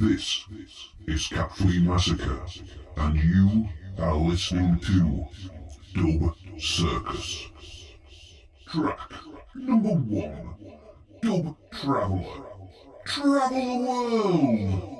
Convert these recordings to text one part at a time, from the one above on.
This is Free Massacre, and you are listening to Dub Circus. Track number one Dub Traveller. Travel the world!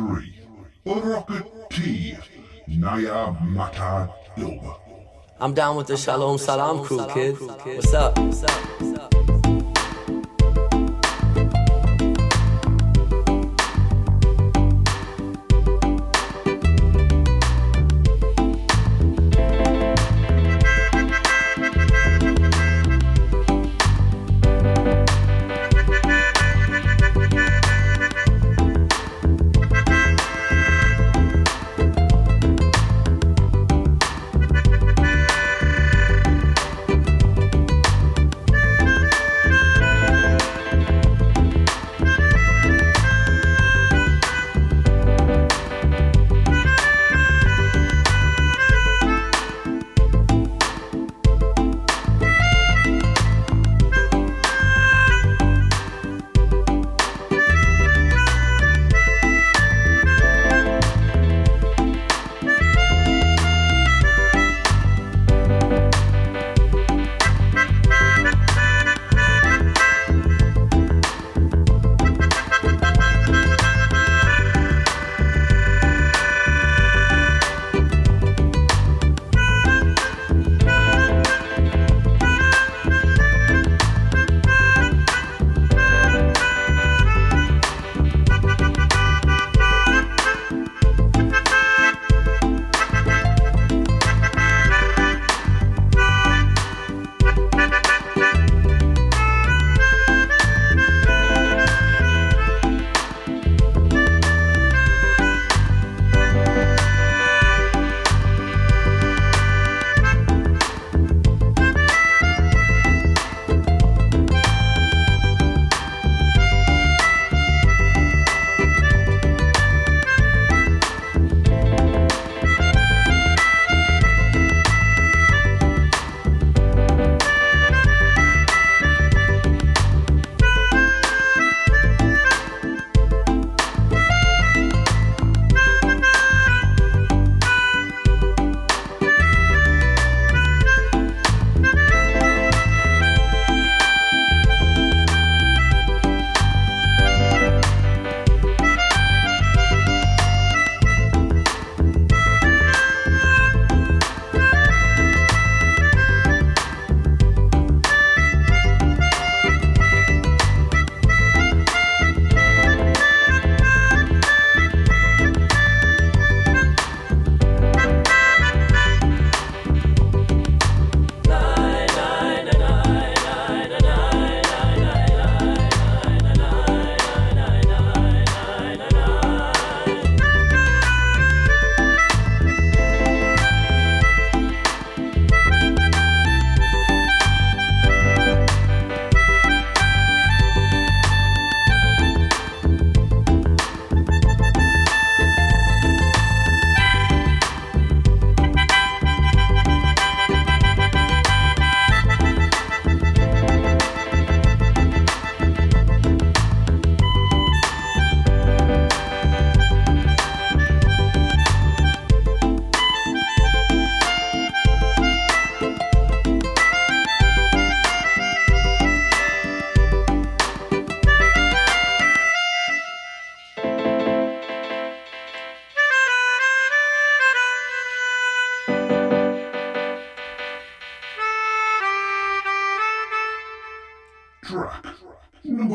3. Naya Mata Dilba. I'm down with the Shalom Salam crew, kids. What's up? What's up? What's up?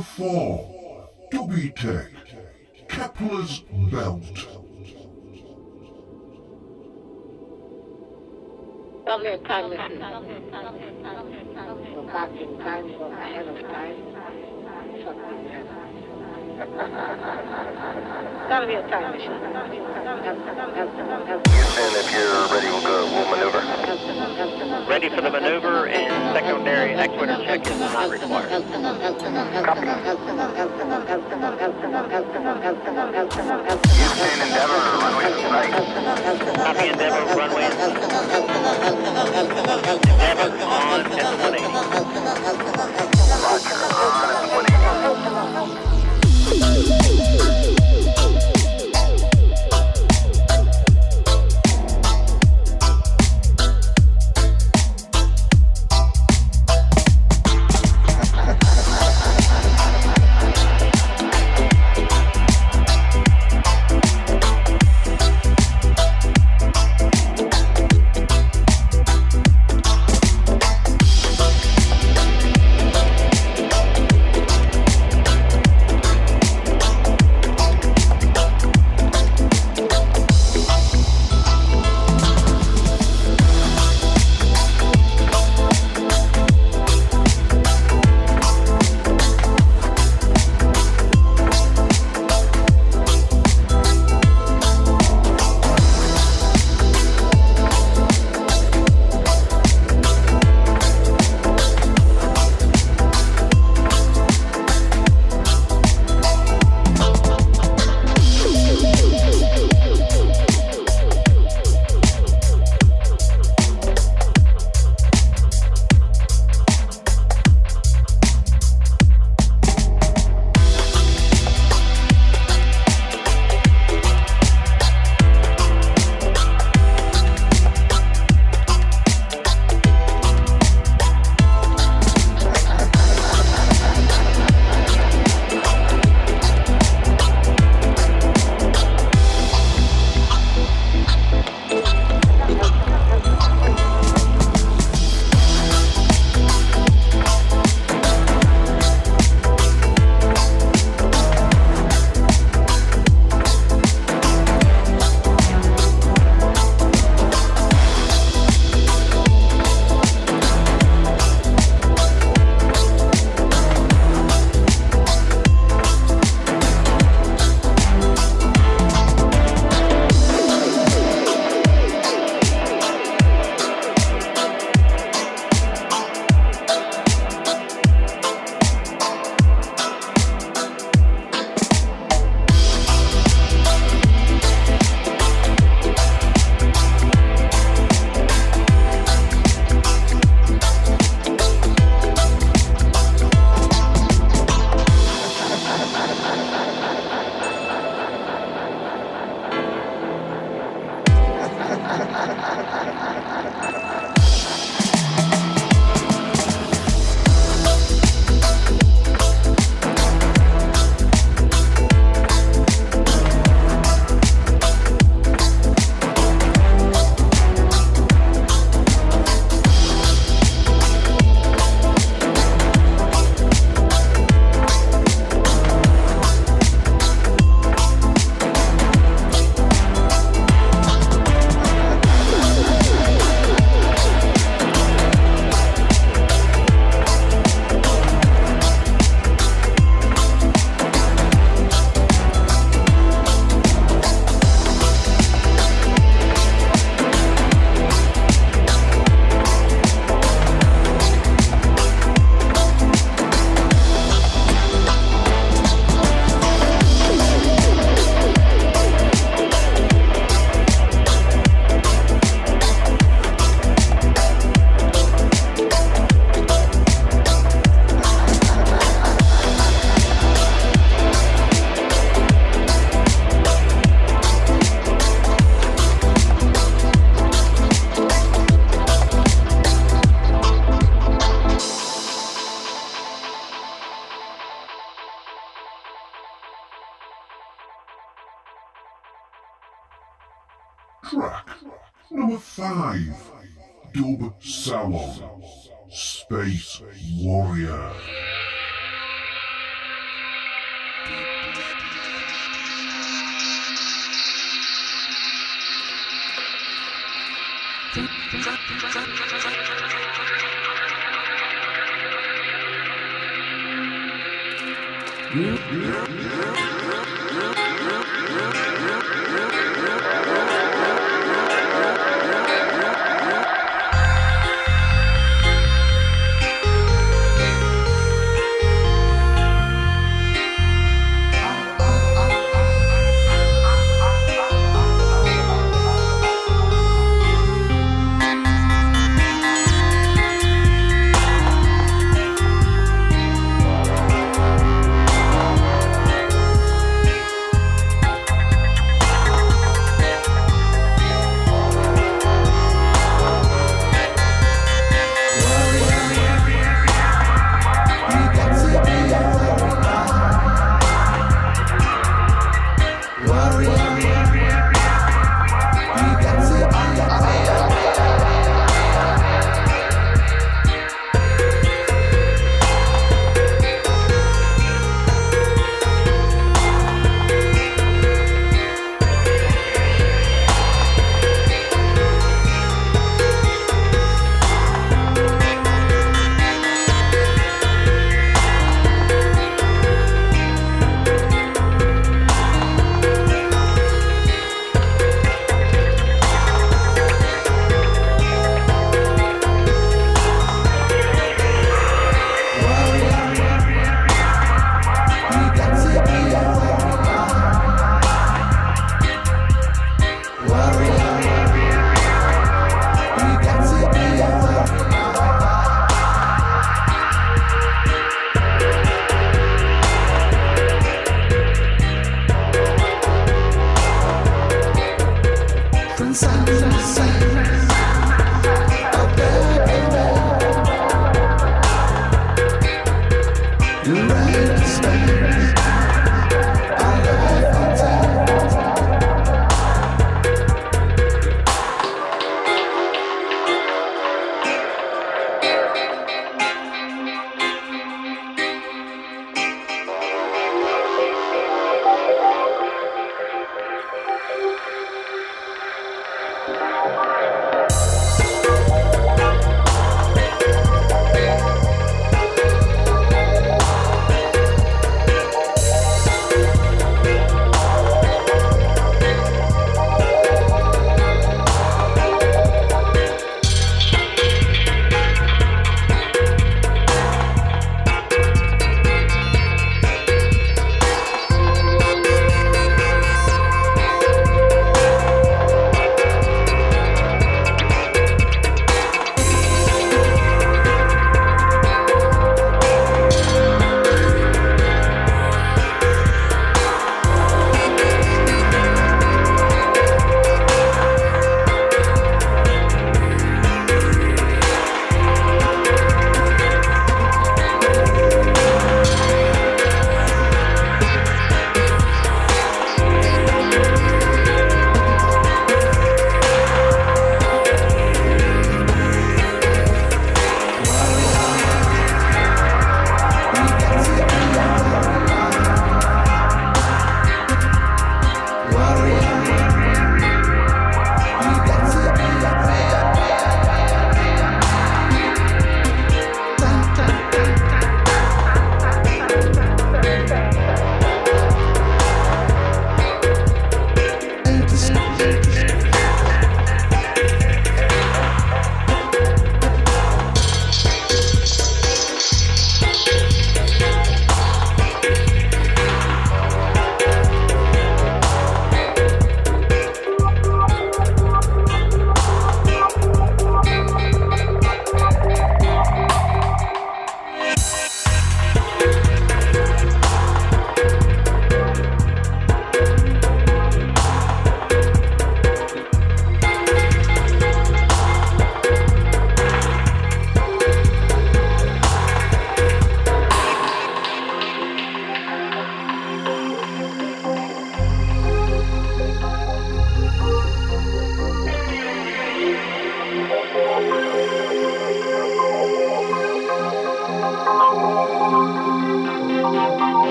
Number four, Dubite, Kepler's belt. Some time, time, time, time, Gotta. Houston, if you're ready, we'll go. We'll maneuver. Ready for the maneuver and secondary actuator check is not required. Copy. Houston, Endeavor, runway sight. Copy, Endeavor, runway. Endeavor on at 180.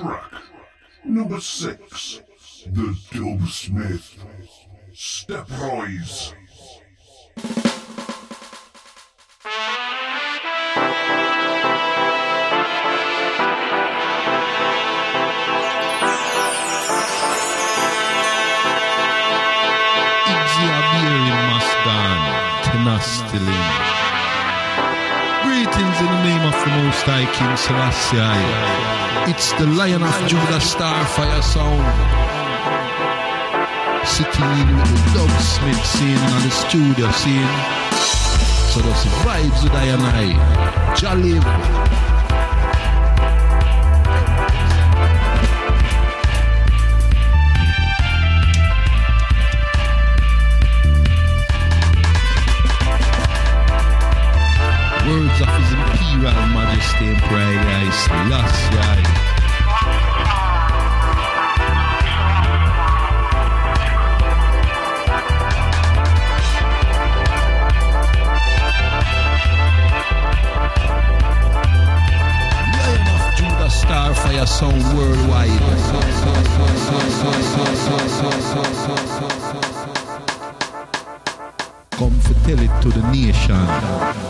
Track number six. The Dubsmith. Step Rise. Iggy Abiri in the name of the Most High King Selassie. It's the Lion of Judah Starfire sound. Sitting in with the Dubsmith scene on the studio scene. So those vibes with I and I. Eh? Jolly. His Imperial Majesty and Selassie. Lion of Judah Starfire sound worldwide. Come to tell it to the nation.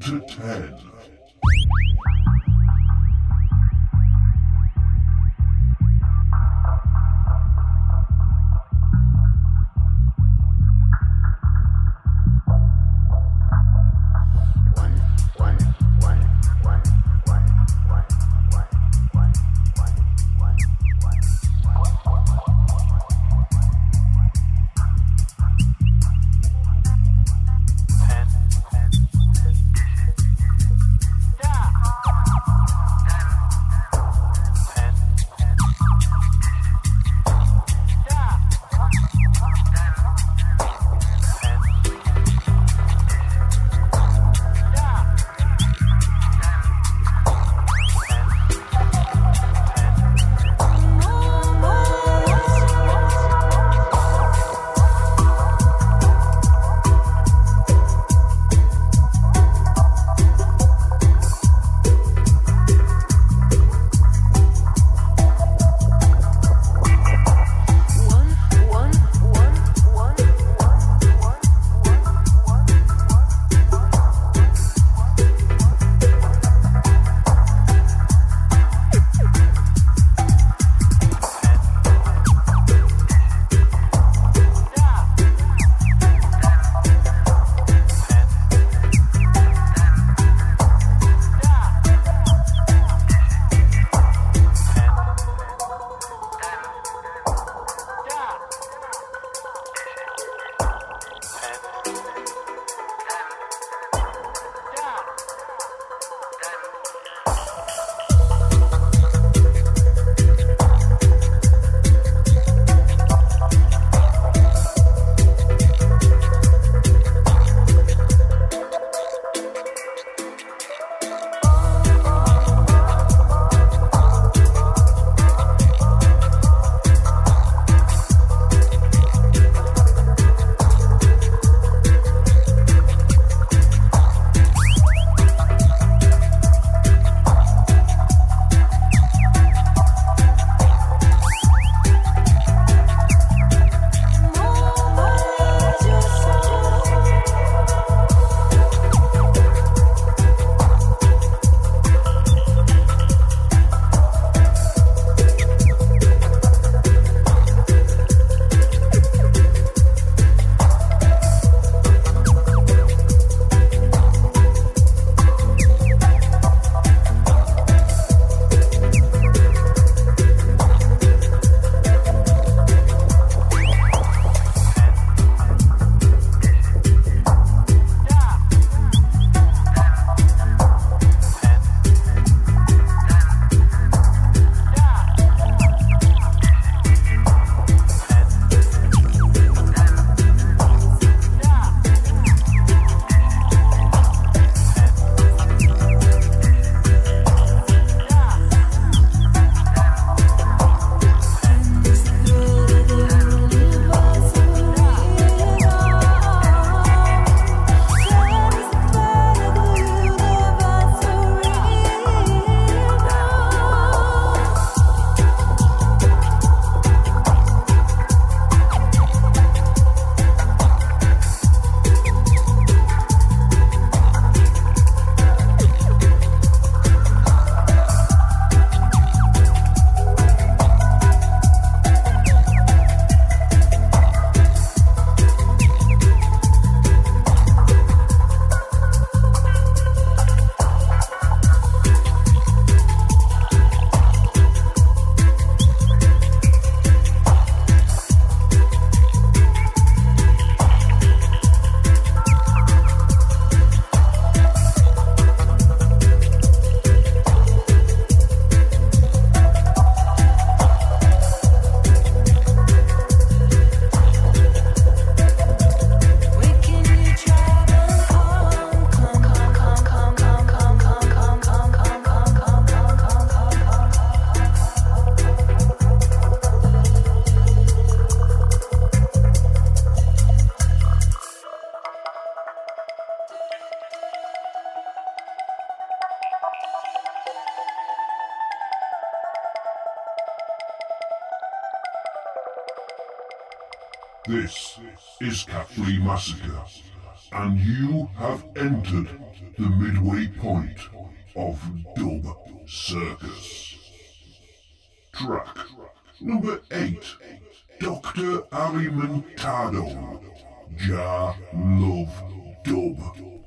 To ten. and you have entered the midway point of Dub Circus. Track number 8, Dr. Alimantado, Jah Love Dub.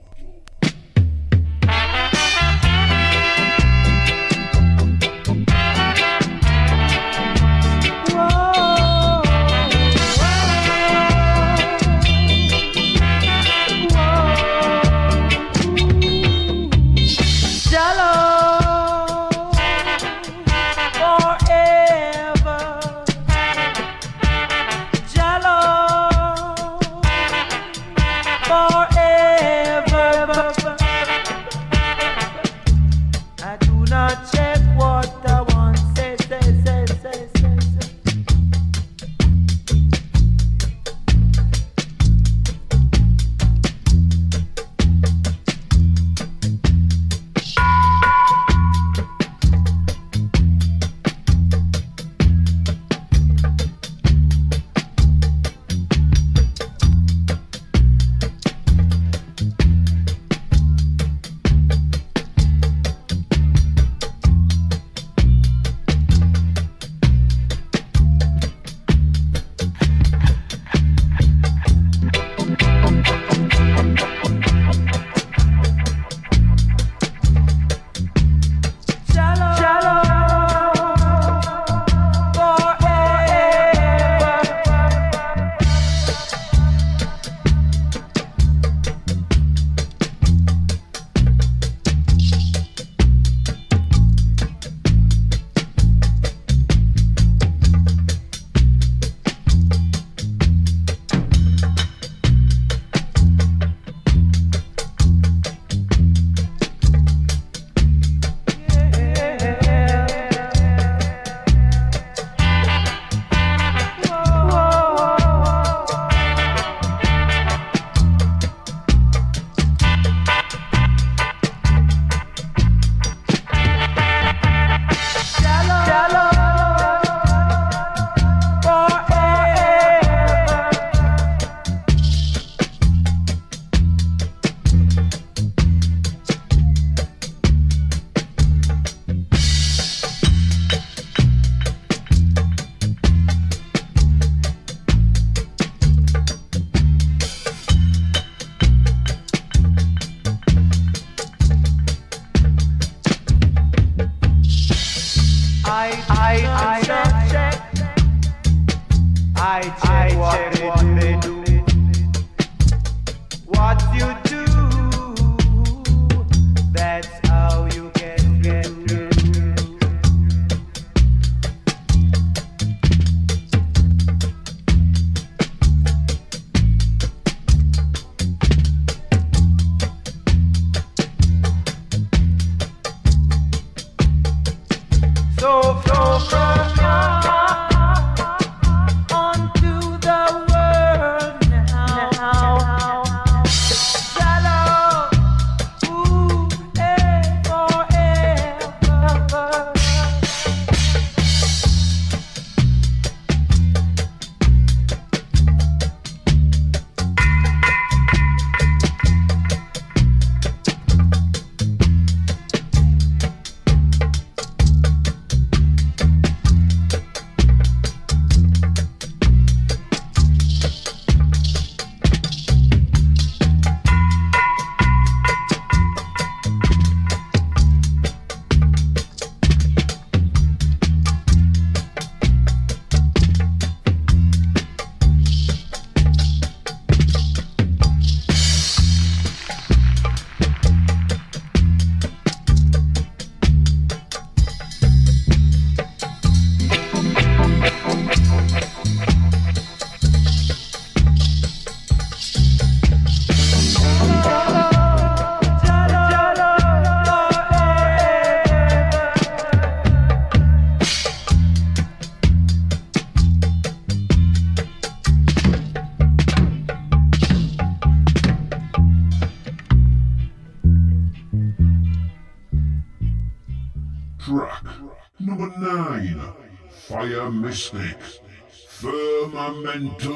Firmamentum.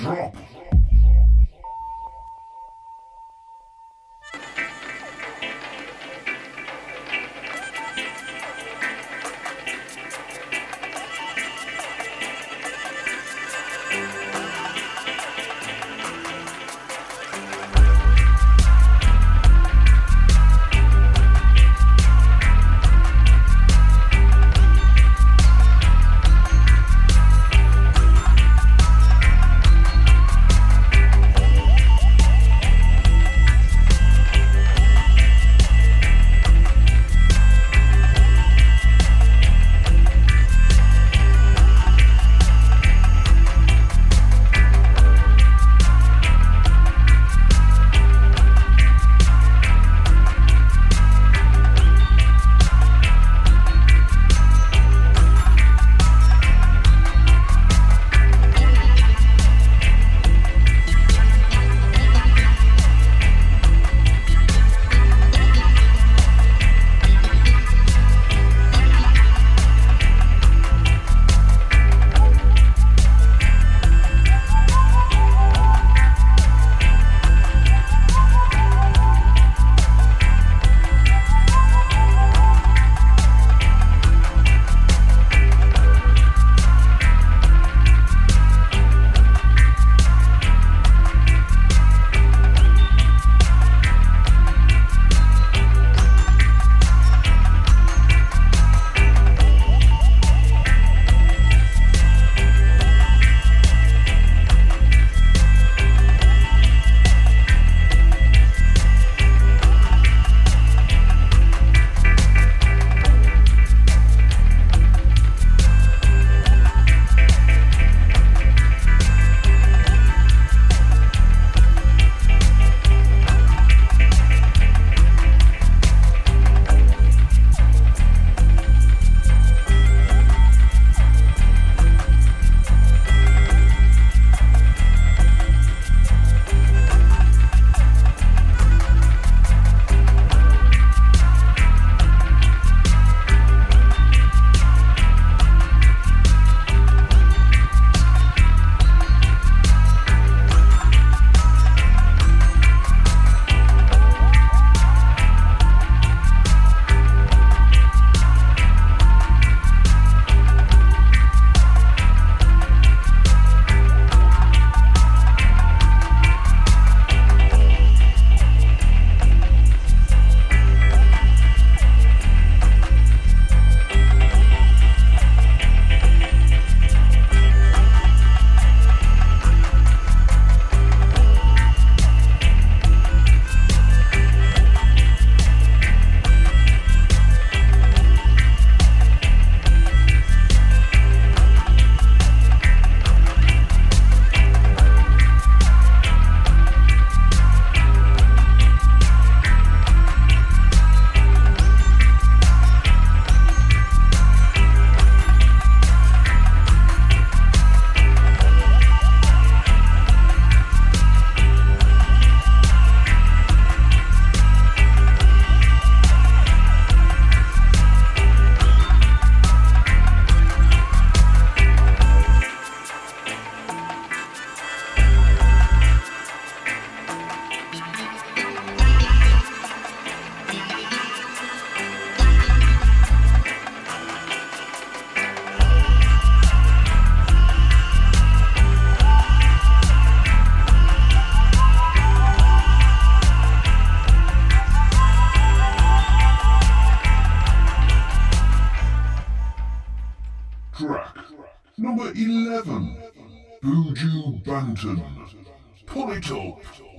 Drop. Buju Banton.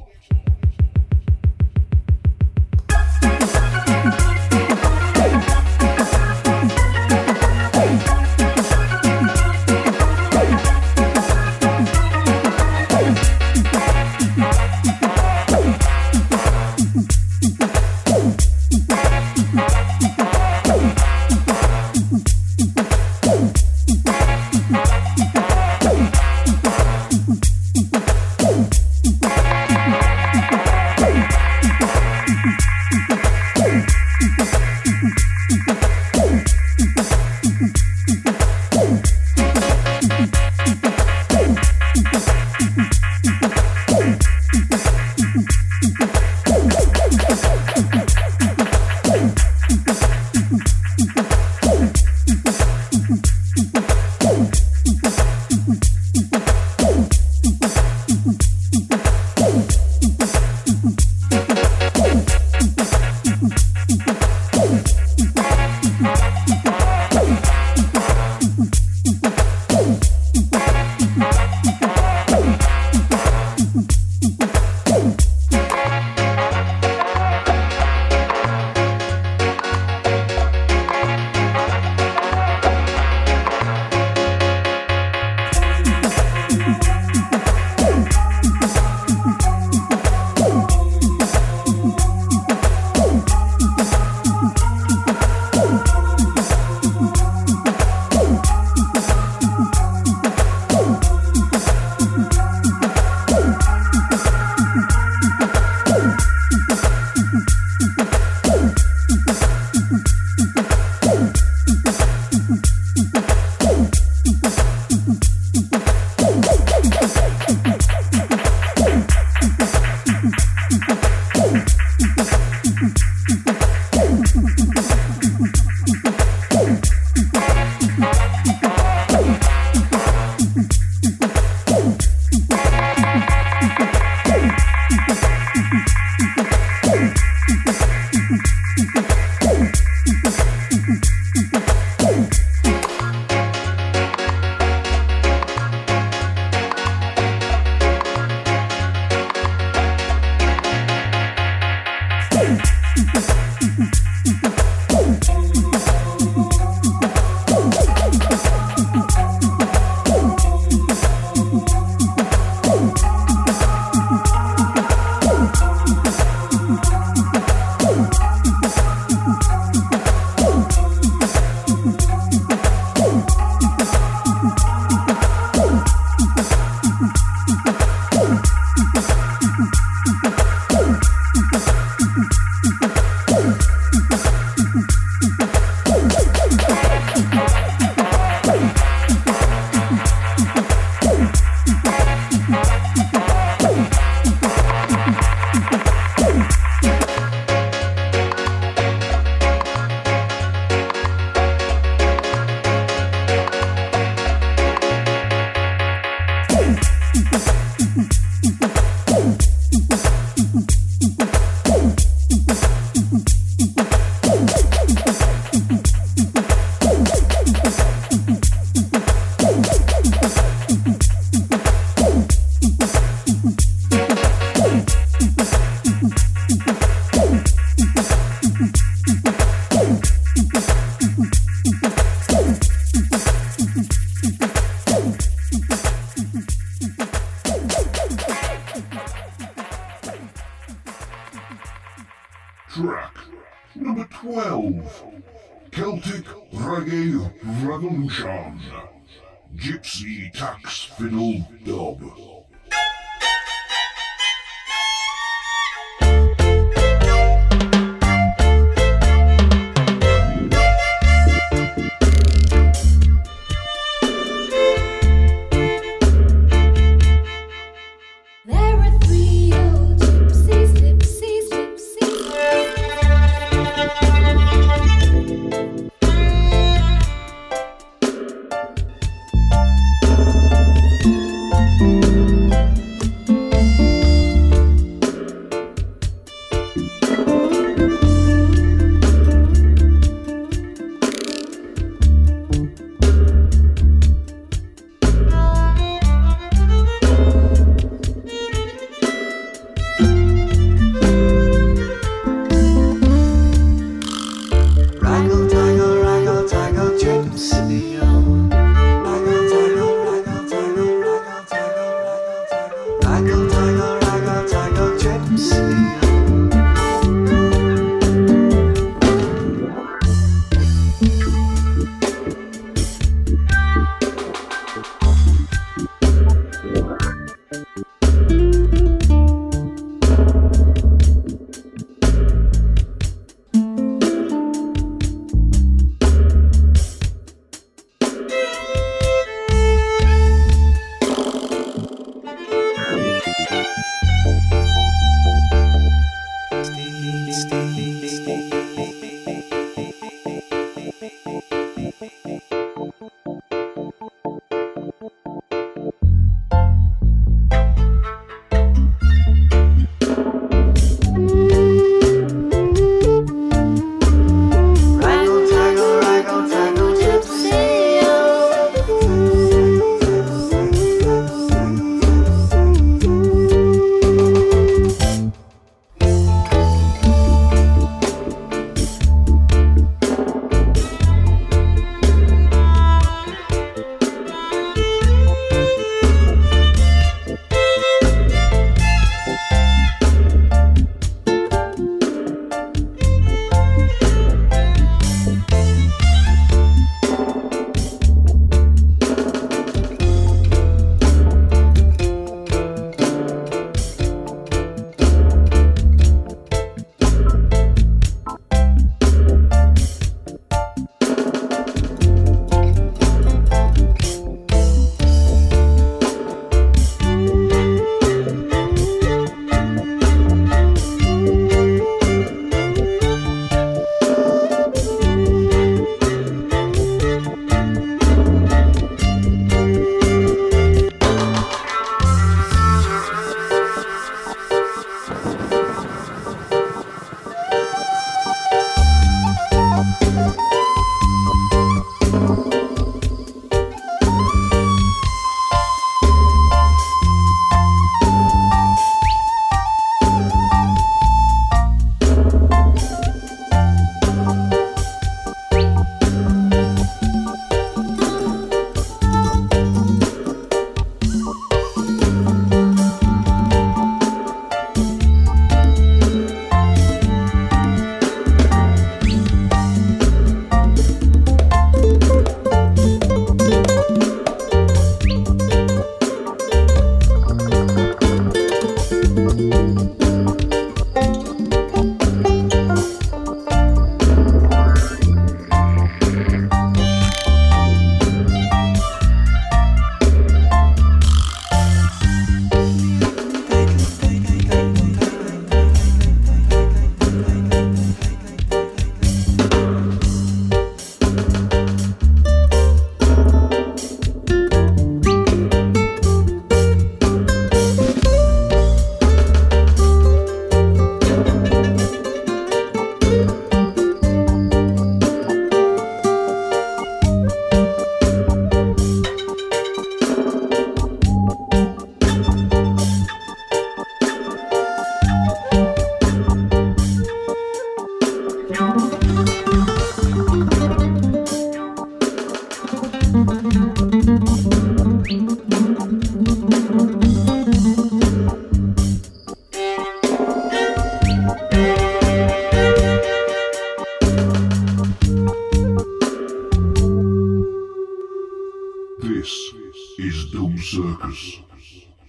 Circus.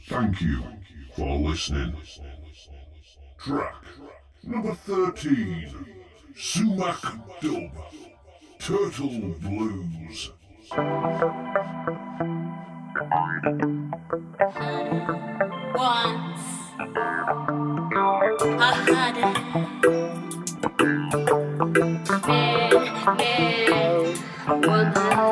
Thank you for listening. Track number 13 Sumac Dub Turtle Blues. Once I had a man, man, woman.